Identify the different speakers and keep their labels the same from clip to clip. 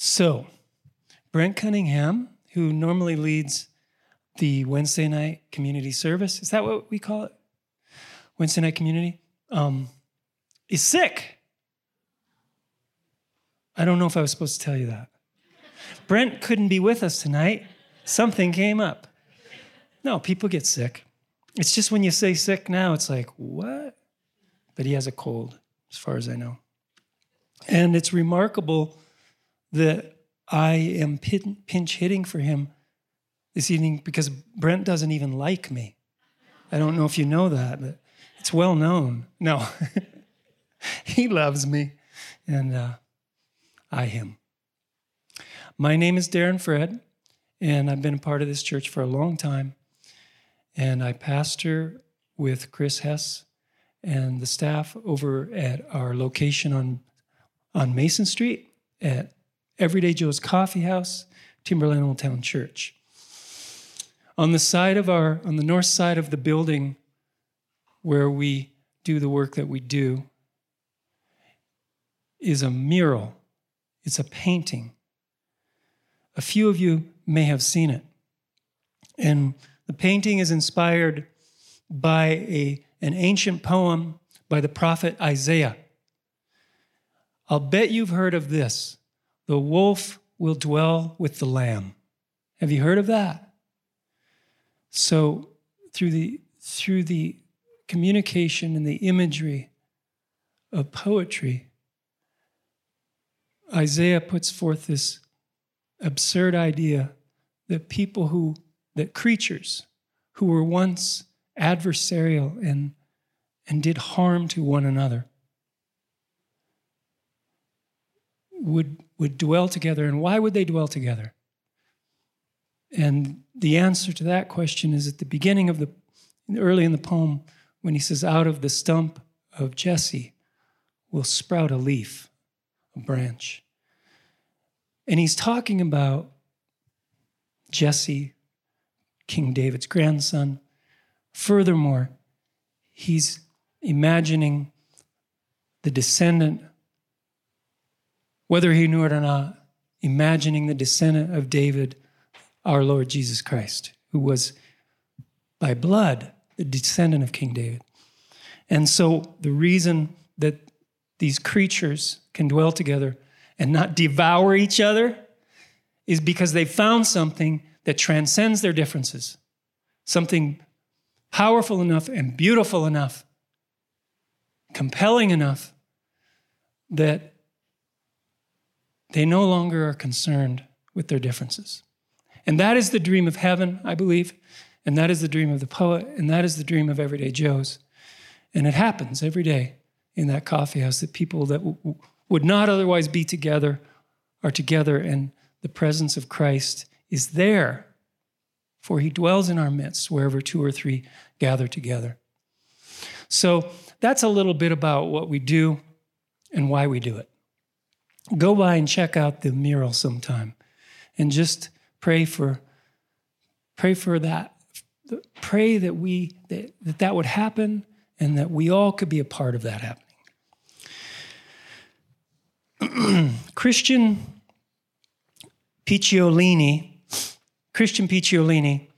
Speaker 1: So, Brent Cunningham, who normally leads the Wednesday night community service, is that what we call it? Wednesday night community, um, is sick. I don't know if I was supposed to tell you that. Brent couldn't be with us tonight. Something came up. No, people get sick. It's just when you say sick now, it's like, what? But he has a cold, as far as I know. And it's remarkable that I am pinch hitting for him this evening because Brent doesn't even like me. I don't know if you know that, but it's well known. No, he loves me, and uh, I him. My name is Darren Fred, and I've been a part of this church for a long time. And I pastor with Chris Hess and the staff over at our location on, on Mason Street at Everyday Joe's Coffee House, Timberline Old Town Church. On the side of our, on the north side of the building where we do the work that we do, is a mural. It's a painting. A few of you may have seen it. And the painting is inspired by a, an ancient poem by the prophet Isaiah. I'll bet you've heard of this the wolf will dwell with the lamb. Have you heard of that? So, through the, through the communication and the imagery of poetry, Isaiah puts forth this absurd idea that people who that creatures who were once adversarial and, and did harm to one another would, would dwell together. And why would they dwell together? And the answer to that question is at the beginning of the, early in the poem, when he says, Out of the stump of Jesse will sprout a leaf, a branch. And he's talking about Jesse, King David's grandson. Furthermore, he's imagining the descendant, whether he knew it or not, imagining the descendant of David, our Lord Jesus Christ, who was by blood the descendant of King David. And so the reason that these creatures can dwell together and not devour each other is because they found something that transcends their differences, something powerful enough and beautiful enough, compelling enough that they no longer are concerned with their differences. And that is the dream of heaven, I believe, and that is the dream of the poet, and that is the dream of everyday Joes. And it happens every day in that coffee house that people that w- would not otherwise be together are together, and the presence of Christ is there, for he dwells in our midst wherever two or three gather together. So that's a little bit about what we do and why we do it. Go by and check out the mural sometime and just pray for pray for that pray that we that, that that would happen and that we all could be a part of that happening christian Picciolini, Christian Picciolini,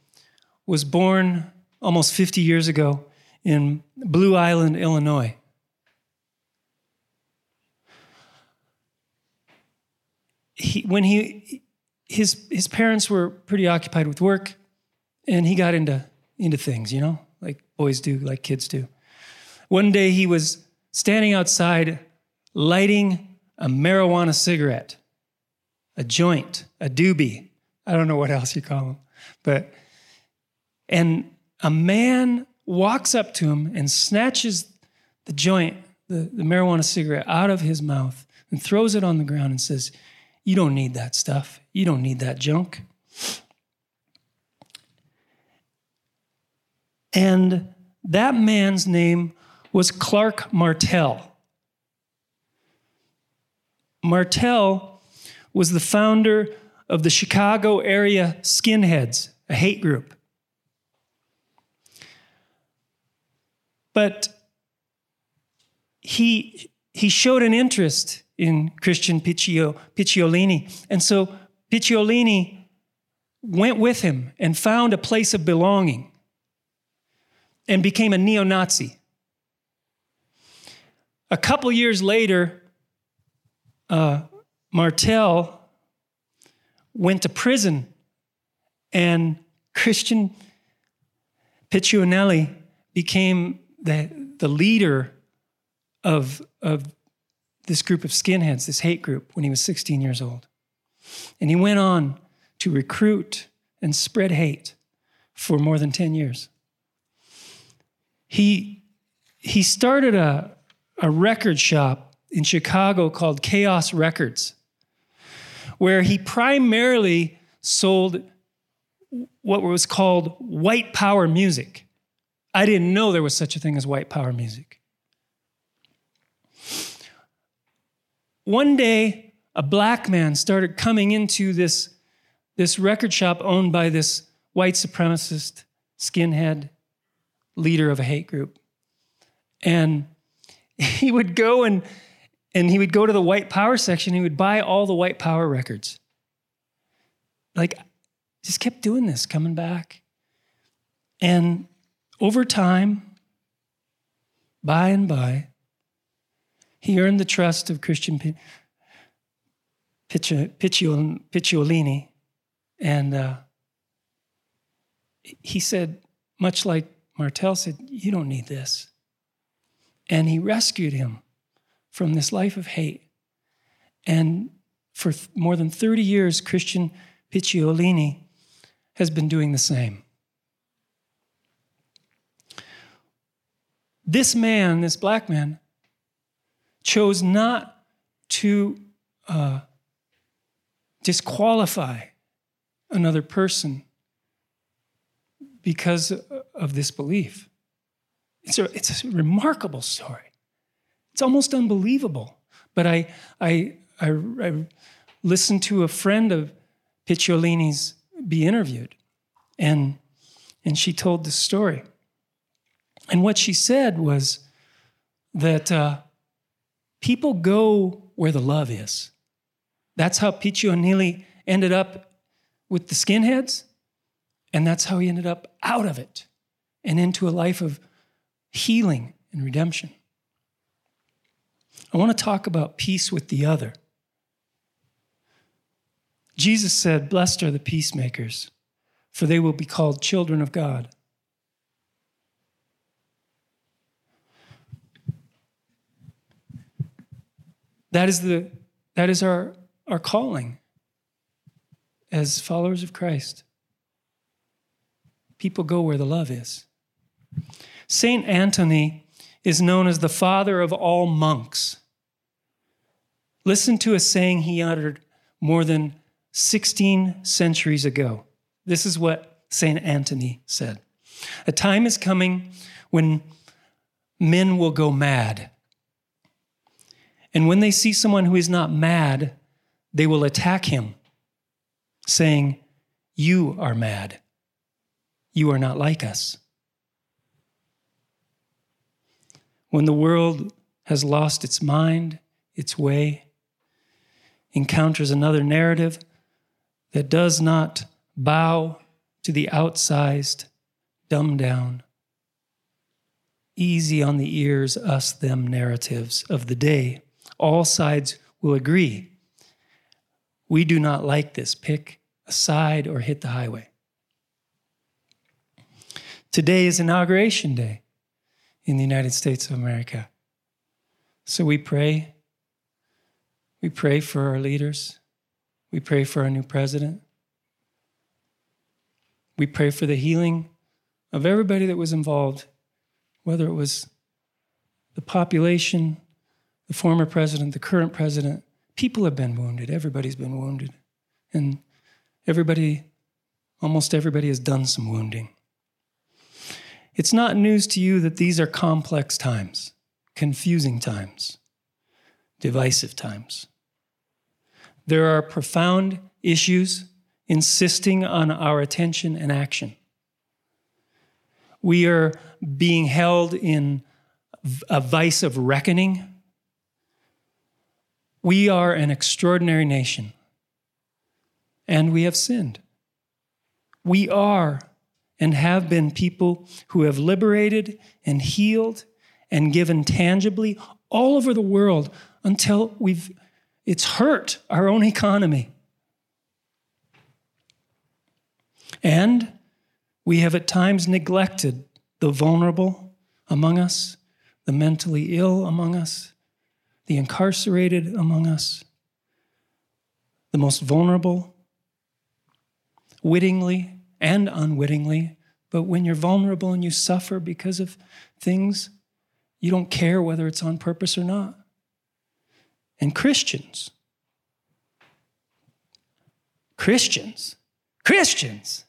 Speaker 1: was born almost 50 years ago in Blue Island, Illinois. He, when he, his, his parents were pretty occupied with work, and he got into, into things, you know, like boys do, like kids do. One day he was standing outside lighting a marijuana cigarette a joint, a doobie. I don't know what else you call them. But, and a man walks up to him and snatches the joint, the, the marijuana cigarette, out of his mouth and throws it on the ground and says, You don't need that stuff. You don't need that junk. And that man's name was Clark Martell. Martell was the founder of the Chicago area skinheads, a hate group. But he, he showed an interest in Christian Piccio, Picciolini. And so Picciolini went with him and found a place of belonging and became a neo Nazi. A couple years later, uh, Martell went to prison, and Christian Piccionelli became the, the leader of, of this group of skinheads, this hate group, when he was 16 years old. And he went on to recruit and spread hate for more than 10 years. He, he started a, a record shop in Chicago called Chaos Records, where he primarily sold what was called white power music. I didn't know there was such a thing as white power music. One day, a black man started coming into this, this record shop owned by this white supremacist skinhead leader of a hate group. And he would go and and he would go to the white power section, he would buy all the white power records. Like just kept doing this, coming back. And over time, by and by, he earned the trust of Christian Picciolini. And uh, he said, much like Martell said, You don't need this. And he rescued him from this life of hate. And for th- more than 30 years, Christian Picciolini has been doing the same. This man, this black man, chose not to uh, disqualify another person because of this belief. It's a, it's a remarkable story. It's almost unbelievable. But I, I, I, I listened to a friend of Picciolini's be interviewed, and, and she told the story. And what she said was that uh, people go where the love is. That's how Picciolini ended up with the skinheads, and that's how he ended up out of it and into a life of healing and redemption. I want to talk about peace with the other. Jesus said, Blessed are the peacemakers, for they will be called children of God. That is, the, that is our, our calling as followers of Christ. People go where the love is. Saint Anthony is known as the father of all monks. Listen to a saying he uttered more than 16 centuries ago. This is what St. Anthony said A time is coming when men will go mad. And when they see someone who is not mad, they will attack him, saying, You are mad. You are not like us. When the world has lost its mind, its way, encounters another narrative that does not bow to the outsized, dumbed down, easy on the ears, us them narratives of the day. All sides will agree. We do not like this. Pick a side or hit the highway. Today is Inauguration Day in the United States of America. So we pray. We pray for our leaders. We pray for our new president. We pray for the healing of everybody that was involved, whether it was the population, the former president, the current president. People have been wounded. Everybody's been wounded. And everybody, almost everybody, has done some wounding. It's not news to you that these are complex times, confusing times, divisive times. There are profound issues insisting on our attention and action. We are being held in a vice of reckoning. We are an extraordinary nation, and we have sinned. We are and have been people who have liberated and healed and given tangibly all over the world until we've it's hurt our own economy. And we have at times neglected the vulnerable among us, the mentally ill among us, the incarcerated among us, the most vulnerable, wittingly and unwittingly. But when you're vulnerable and you suffer because of things, you don't care whether it's on purpose or not. And Christians, Christians, Christians,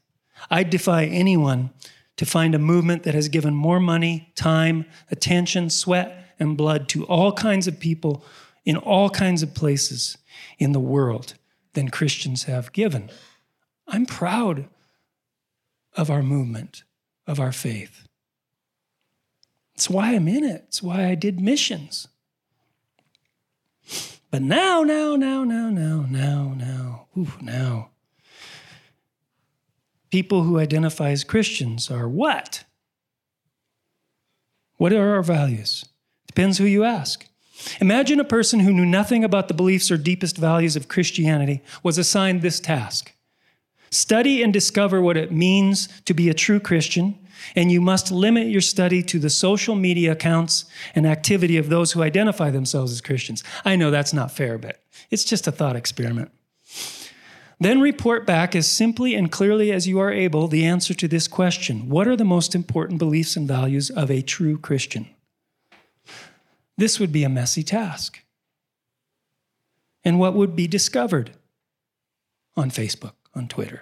Speaker 1: I defy anyone to find a movement that has given more money, time, attention, sweat, and blood to all kinds of people in all kinds of places in the world than Christians have given. I'm proud of our movement, of our faith. It's why I'm in it. It's why I did missions. But now, now, now, now, now, now, now, ooh, now. People who identify as Christians are what? What are our values? Depends who you ask. Imagine a person who knew nothing about the beliefs or deepest values of Christianity was assigned this task Study and discover what it means to be a true Christian, and you must limit your study to the social media accounts and activity of those who identify themselves as Christians. I know that's not fair, but it's just a thought experiment. Then report back as simply and clearly as you are able the answer to this question What are the most important beliefs and values of a true Christian? This would be a messy task. And what would be discovered on Facebook? on Twitter.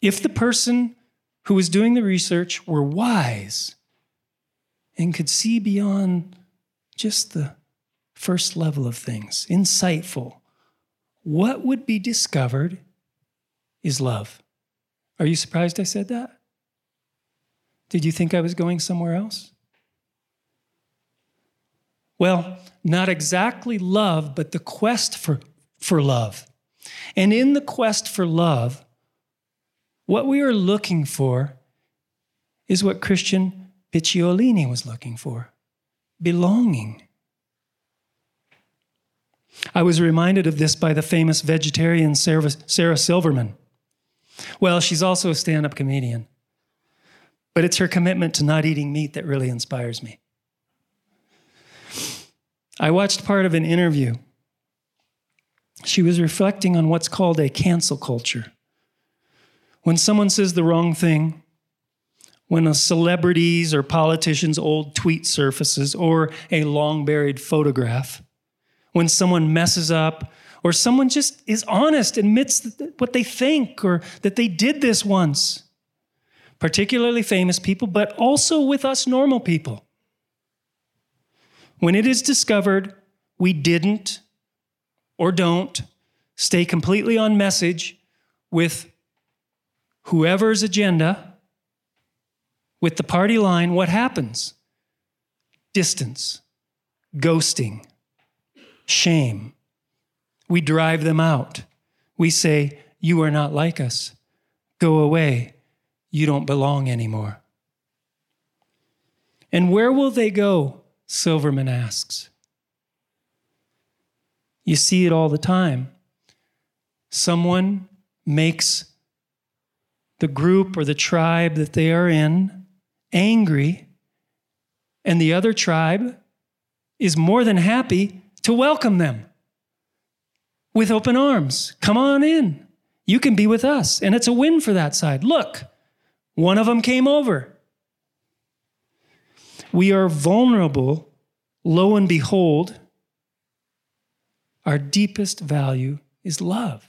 Speaker 1: If the person who was doing the research were wise and could see beyond just the first level of things, insightful, what would be discovered is love. Are you surprised I said that? Did you think I was going somewhere else? Well, not exactly love, but the quest for for love. And in the quest for love, what we are looking for is what Christian Picciolini was looking for belonging. I was reminded of this by the famous vegetarian Sarah, Sarah Silverman. Well, she's also a stand up comedian, but it's her commitment to not eating meat that really inspires me. I watched part of an interview she was reflecting on what's called a cancel culture. When someone says the wrong thing, when a celebrity's or politician's old tweet surfaces or a long buried photograph, when someone messes up, or someone just is honest, admits what they think or that they did this once, particularly famous people, but also with us normal people. When it is discovered we didn't or don't, stay completely on message with whoever's agenda, with the party line, what happens? Distance, ghosting, shame. We drive them out. We say, You are not like us. Go away. You don't belong anymore. And where will they go? Silverman asks. You see it all the time. Someone makes the group or the tribe that they are in angry, and the other tribe is more than happy to welcome them with open arms. Come on in. You can be with us. And it's a win for that side. Look, one of them came over. We are vulnerable, lo and behold, our deepest value is love.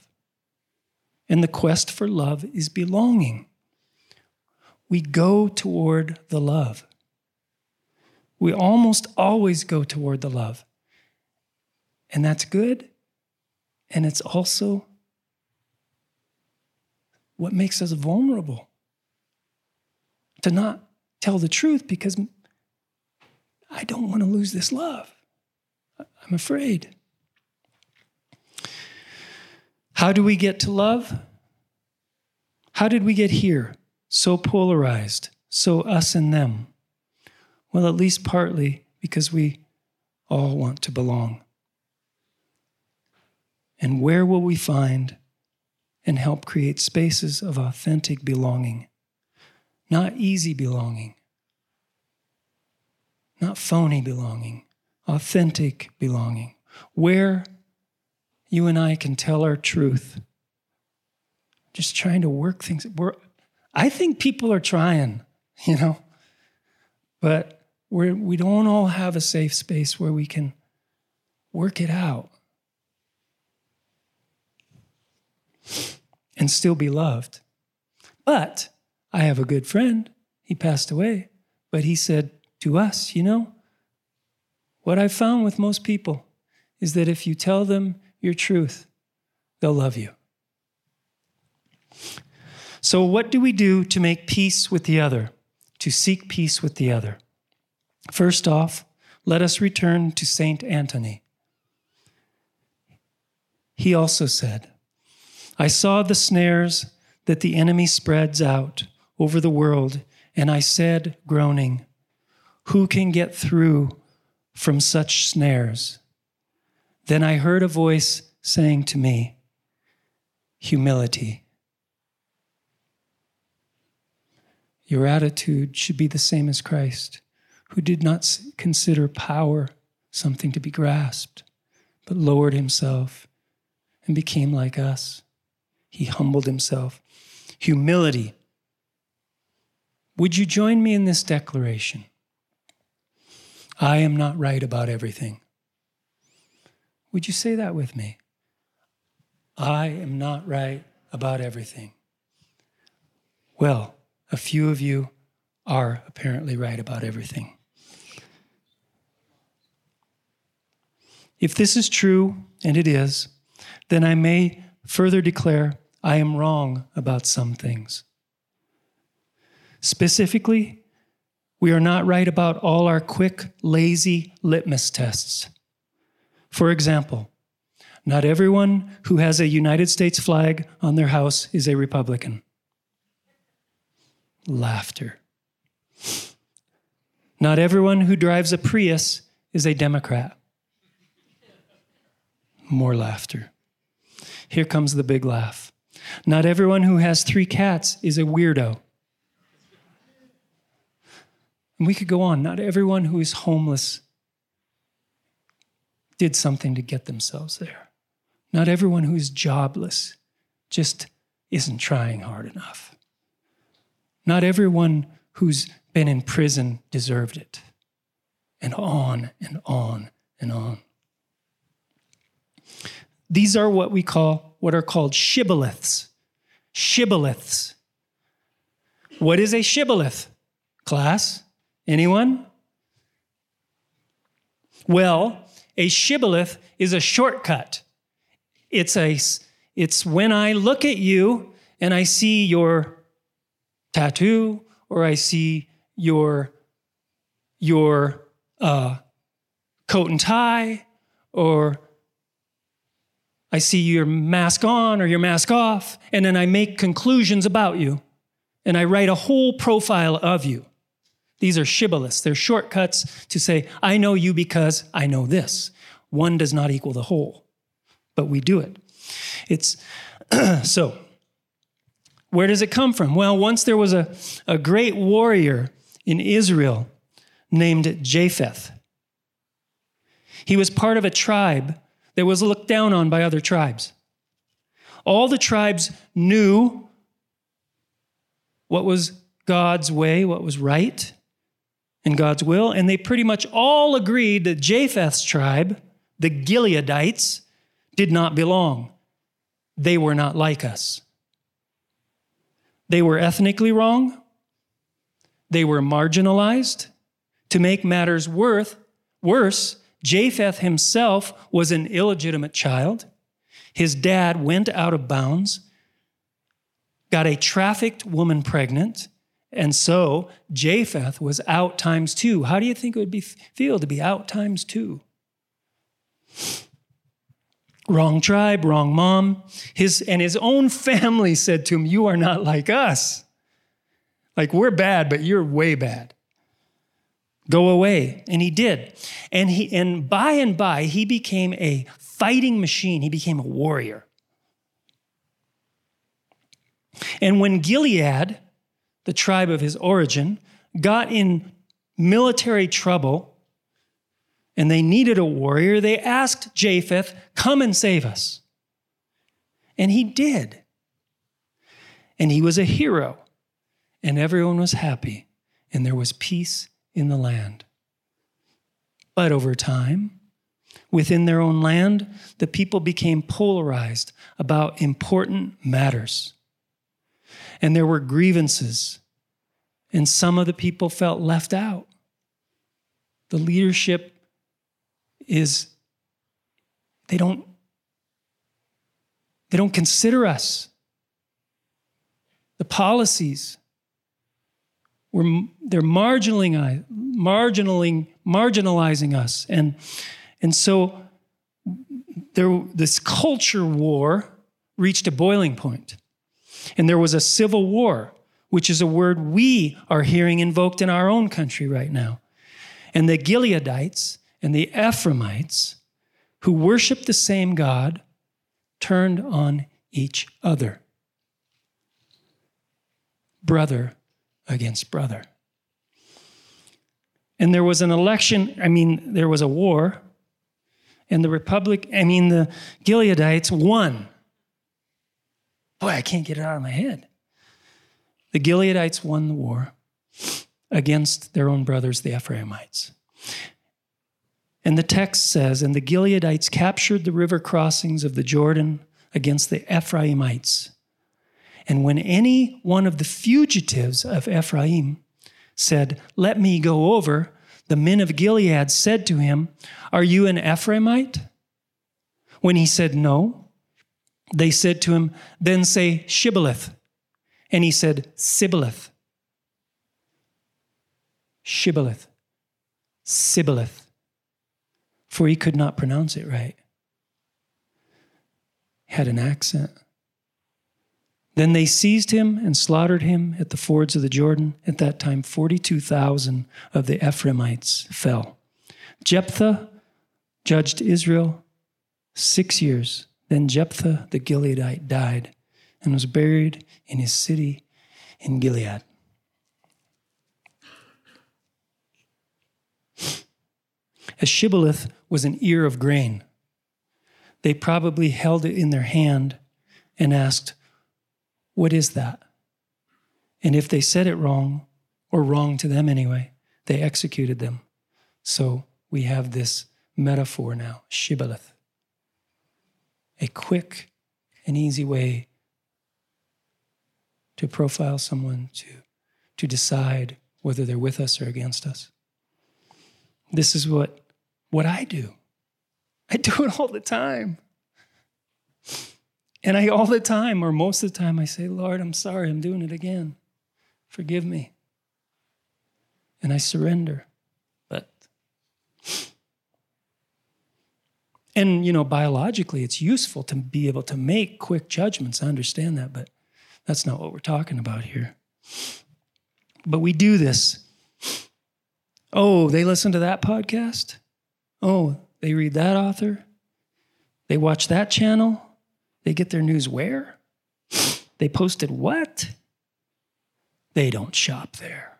Speaker 1: And the quest for love is belonging. We go toward the love. We almost always go toward the love. And that's good. And it's also what makes us vulnerable to not tell the truth because I don't want to lose this love. I'm afraid. How do we get to love? How did we get here? So polarized, so us and them. Well, at least partly because we all want to belong. And where will we find and help create spaces of authentic belonging? Not easy belonging, not phony belonging, authentic belonging, where you and I can tell our truth. Just trying to work things. We're, I think people are trying, you know, but we're, we don't all have a safe space where we can work it out and still be loved. But I have a good friend. He passed away, but he said to us, you know, what I've found with most people is that if you tell them your truth, they'll love you. So, what do we do to make peace with the other, to seek peace with the other? First off, let us return to Saint Anthony. He also said, I saw the snares that the enemy spreads out over the world, and I said, groaning, Who can get through from such snares? Then I heard a voice saying to me, Humility. Your attitude should be the same as Christ, who did not consider power something to be grasped, but lowered himself and became like us. He humbled himself. Humility. Would you join me in this declaration? I am not right about everything. Would you say that with me? I am not right about everything. Well, a few of you are apparently right about everything. If this is true, and it is, then I may further declare I am wrong about some things. Specifically, we are not right about all our quick, lazy litmus tests. For example, not everyone who has a United States flag on their house is a Republican. Laughter. Not everyone who drives a Prius is a Democrat. More laughter. Here comes the big laugh. Not everyone who has three cats is a weirdo. And we could go on. Not everyone who is homeless did something to get themselves there. Not everyone who is jobless just isn't trying hard enough. Not everyone who's been in prison deserved it. And on and on and on. These are what we call what are called shibboleths. Shibboleths. What is a shibboleth? Class? Anyone? Well, a shibboleth is a shortcut. It's a it's when I look at you and I see your tattoo or I see your your uh, coat and tie or I see your mask on or your mask off, and then I make conclusions about you, and I write a whole profile of you. These are shibboleths. They're shortcuts to say, I know you because I know this. One does not equal the whole, but we do it. It's so. Where does it come from? Well, once there was a, a great warrior in Israel named Japheth. He was part of a tribe that was looked down on by other tribes. All the tribes knew what was God's way, what was right, and God's will, and they pretty much all agreed that Japheth's tribe, the Gileadites, did not belong. They were not like us. They were ethnically wrong. They were marginalized. To make matters worth, worse, Japheth himself was an illegitimate child. His dad went out of bounds, got a trafficked woman pregnant, and so Japheth was out times two. How do you think it would be, feel to be out times two? Wrong tribe, wrong mom. His, and his own family said to him, You are not like us. Like, we're bad, but you're way bad. Go away. And he did. And, he, and by and by, he became a fighting machine, he became a warrior. And when Gilead, the tribe of his origin, got in military trouble and they needed a warrior, they asked Japheth, Come and save us. And he did. And he was a hero, and everyone was happy, and there was peace in the land. But over time, within their own land, the people became polarized about important matters. And there were grievances, and some of the people felt left out. The leadership is they don't they don't consider us. The policies we're, they're marginaling, marginaling, marginalizing us. And, and so there, this culture war reached a boiling point. And there was a civil war, which is a word we are hearing invoked in our own country right now. And the Gileadites and the Ephraimites, who worshiped the same God, turned on each other. Brother against brother. And there was an election, I mean, there was a war, and the Republic, I mean, the Gileadites won. Boy, I can't get it out of my head. The Gileadites won the war against their own brothers, the Ephraimites. And the text says, And the Gileadites captured the river crossings of the Jordan against the Ephraimites. And when any one of the fugitives of Ephraim said, Let me go over, the men of Gilead said to him, Are you an Ephraimite? When he said no, they said to him, Then say Shibboleth. And he said, Sibboleth. Shibboleth. Sibboleth for he could not pronounce it right. Had an accent. Then they seized him and slaughtered him at the fords of the Jordan. At that time, 42,000 of the Ephraimites fell. Jephthah judged Israel six years. Then Jephthah the Gileadite died and was buried in his city in Gilead. A shibboleth was an ear of grain. They probably held it in their hand and asked, What is that? And if they said it wrong, or wrong to them anyway, they executed them. So we have this metaphor now, shibboleth. A quick and easy way to profile someone, to, to decide whether they're with us or against us. This is what what I do. I do it all the time. And I all the time, or most of the time, I say, Lord, I'm sorry, I'm doing it again. Forgive me. And I surrender. But, and you know, biologically, it's useful to be able to make quick judgments. I understand that, but that's not what we're talking about here. But we do this. Oh, they listen to that podcast? Oh, they read that author. They watch that channel. They get their news where? They posted what? They don't shop there.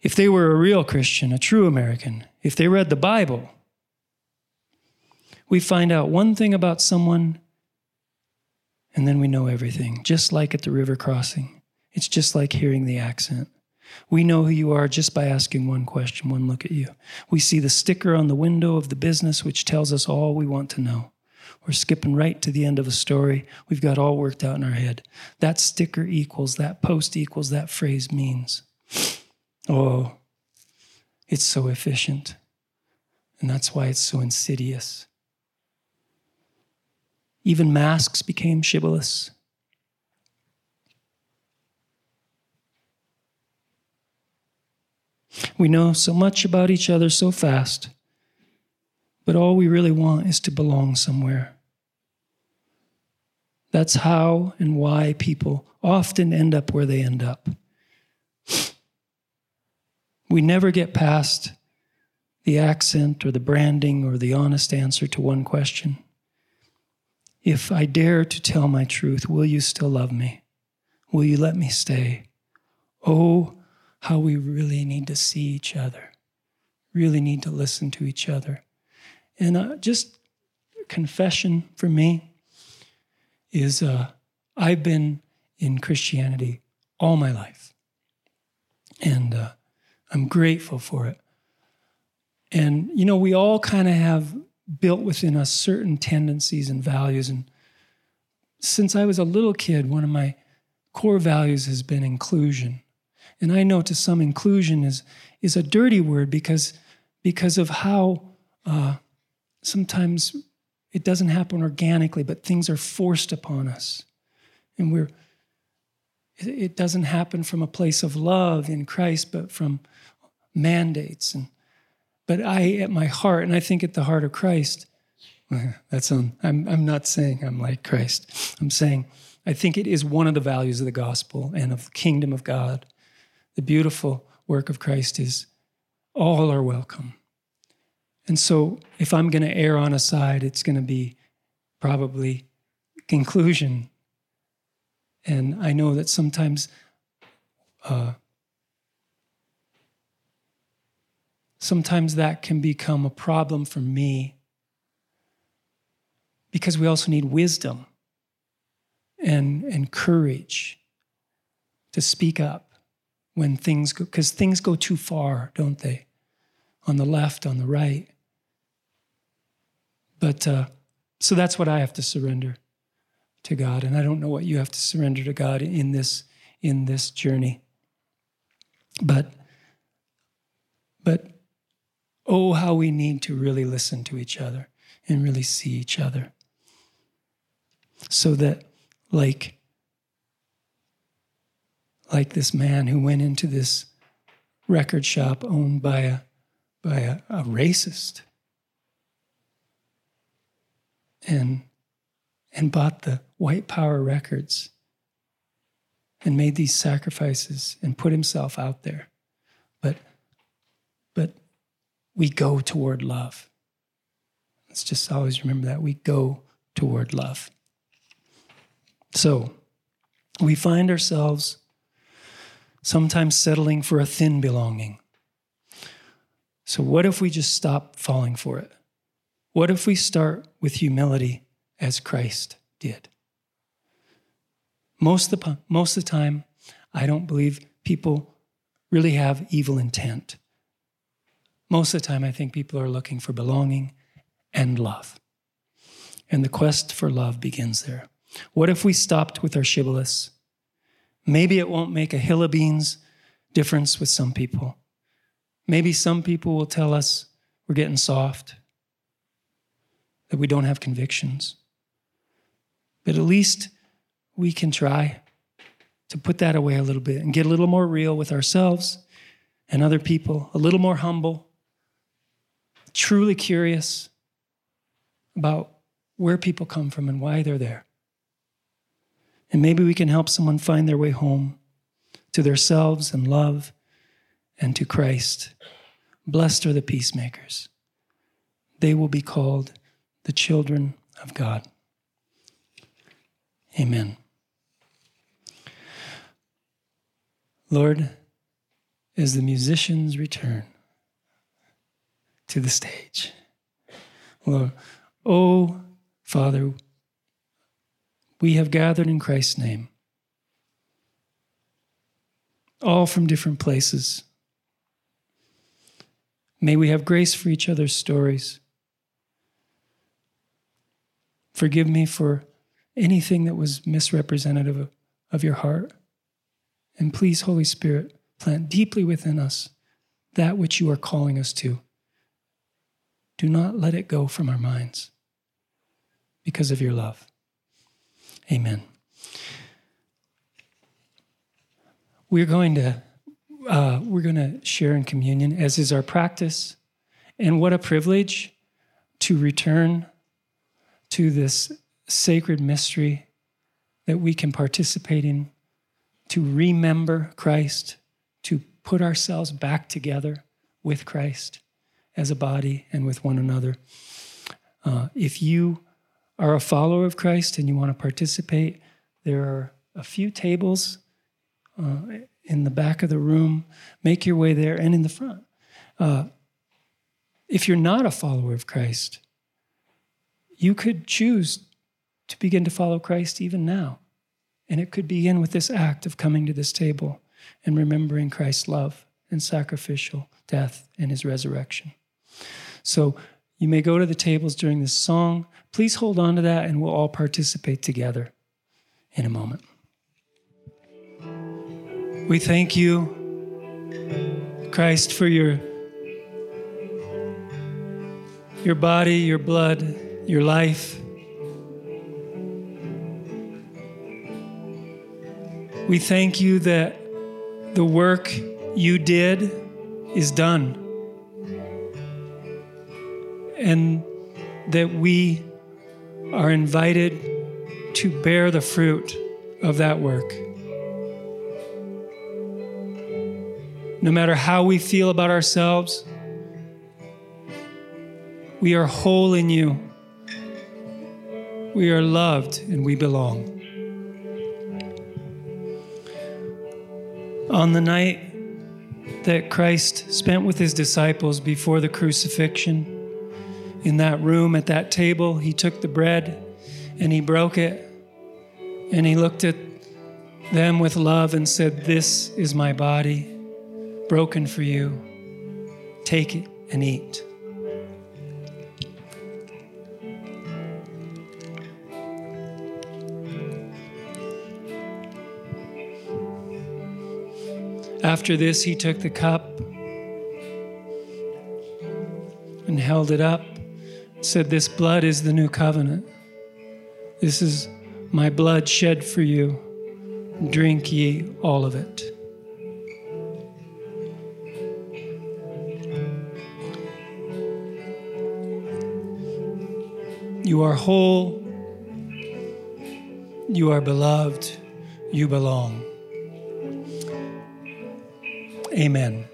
Speaker 1: If they were a real Christian, a true American, if they read the Bible, we find out one thing about someone and then we know everything, just like at the river crossing. It's just like hearing the accent. We know who you are just by asking one question, one look at you. We see the sticker on the window of the business, which tells us all we want to know. We're skipping right to the end of a story. We've got all worked out in our head. That sticker equals, that post equals, that phrase means. Oh, it's so efficient. And that's why it's so insidious. Even masks became shibboleths. We know so much about each other so fast, but all we really want is to belong somewhere. That's how and why people often end up where they end up. We never get past the accent or the branding or the honest answer to one question. If I dare to tell my truth, will you still love me? Will you let me stay? Oh, how we really need to see each other, really need to listen to each other. And uh, just confession for me is uh, I've been in Christianity all my life. And uh, I'm grateful for it. And, you know, we all kind of have built within us certain tendencies and values. And since I was a little kid, one of my core values has been inclusion. And I know to some inclusion is, is a dirty word because, because of how uh, sometimes it doesn't happen organically, but things are forced upon us. And we're, it doesn't happen from a place of love in Christ, but from mandates. And, but I, at my heart, and I think at the heart of Christ, that's on, I'm, I'm not saying I'm like Christ. I'm saying I think it is one of the values of the gospel and of the kingdom of God. The beautiful work of Christ is all are welcome. And so if I'm going to err on a side, it's going to be probably conclusion. And I know that sometimes uh, sometimes that can become a problem for me because we also need wisdom and, and courage to speak up when things go, because things go too far, don't they? On the left, on the right. But uh, so that's what I have to surrender to God, and I don't know what you have to surrender to God in this in this journey. But but oh, how we need to really listen to each other and really see each other, so that like like this man who went into this record shop owned by a by a, a racist and and bought the white power records and made these sacrifices and put himself out there. But but we go toward love let's just always remember that we go toward love so we find ourselves sometimes settling for a thin belonging. So, what if we just stop falling for it? What if we start with humility as Christ did? Most of the, most of the time, I don't believe people really have evil intent. Most of the time, I think people are looking for belonging and love. And the quest for love begins there. What if we stopped with our shibboleths? Maybe it won't make a hill of beans difference with some people. Maybe some people will tell us we're getting soft, that we don't have convictions. But at least we can try to put that away a little bit and get a little more real with ourselves and other people, a little more humble, truly curious about where people come from and why they're there. And maybe we can help someone find their way home to themselves and love and to Christ. Blessed are the peacemakers. They will be called the children of God. Amen. Lord, as the musicians return to the stage, Lord, oh, Father, we have gathered in Christ's name, all from different places. May we have grace for each other's stories. Forgive me for anything that was misrepresentative of, of your heart. And please, Holy Spirit, plant deeply within us that which you are calling us to. Do not let it go from our minds because of your love. Amen. We're going to uh, we're going to share in communion, as is our practice, and what a privilege. to return to this sacred mystery that we can participate in, to remember Christ, to put ourselves back together with Christ as a body and with one another. Uh, if you are a follower of Christ and you want to participate, there are a few tables uh, in the back of the room. Make your way there and in the front. Uh, if you're not a follower of Christ, you could choose to begin to follow Christ even now. And it could begin with this act of coming to this table and remembering Christ's love and sacrificial death and his resurrection. So you may go to the tables during this song. Please hold on to that and we'll all participate together in a moment. We thank you, Christ, for your, your body, your blood, your life. We thank you that the work you did is done. And that we are invited to bear the fruit of that work. No matter how we feel about ourselves, we are whole in you. We are loved and we belong. On the night that Christ spent with his disciples before the crucifixion, in that room at that table, he took the bread and he broke it and he looked at them with love and said, This is my body, broken for you. Take it and eat. After this, he took the cup and held it up, said, This blood is the new covenant. This is my blood shed for you. Drink ye all of it. You are whole. You are beloved. You belong. Amen.